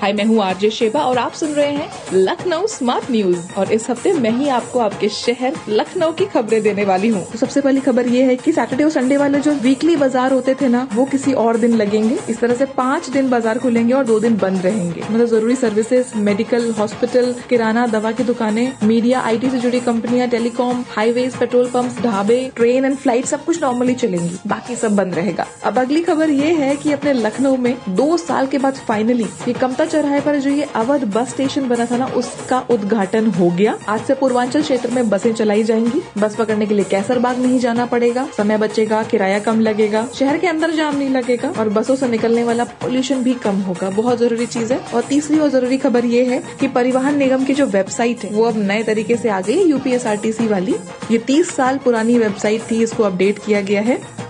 हाय, मैं हूँ RJ Sheba और आप सुन रहे हैं लखनऊ स्मार्ट न्यूज़। और इस हफ़्ते मैं ही आपको आपके शहर लखनऊ की खबरें देने वाली हूँ। तो सबसे पहली खबर ये है कि सैटरडे और संडे वाले जो वीकली बाज़ार होते थे ना, वो किसी और दिन लगेंगे। इस तरह से पाँच दिन बाज़ार खुलेंगे और दो दिन बंद रहेंगे। मतलब ज़रूरी सर्विसेज़ मेडिकल हॉस्पिटल किराना, दवा की दुकानें मीडिया आईटी से जुड़ी कंपनियाँ टेलीकॉम हाईवेज पेट्रोल पंप ढाबे ट्रेन एंड फ़्लाइट सब कुछ नॉर्मली चलेंगी। बाकी सब बंद रहेगा। अब अगली खबर ये है की अपने लखनऊ में दो साल के बाद फाइनली ये कमता चौराहे पर जो ये अवध बस स्टेशन बना था ना, उसका उद्घाटन हो गया। आज से पूर्वांचल क्षेत्र में बसें चलाई जाएँगी। बस पकड़ने के लिए कैसरबाग नहीं जाना पड़ेगा। समय बचेगा, किराया कम लगेगा, शहर के अंदर जाम नहीं लगेगा और बसों से निकलने वाला पोल्यूशन भी कम होगा। बहुत ज़रूरी चीज़ है। और तीसरी और ज़रूरी खबर ये है कि परिवहन निगम की जो वेबसाइट है, वो अब नए तरीके से आ गई यूपीएसआरटीसी वाली। ये तीस साल पुरानी वेबसाइट थी, इसको अपडेट किया गया है।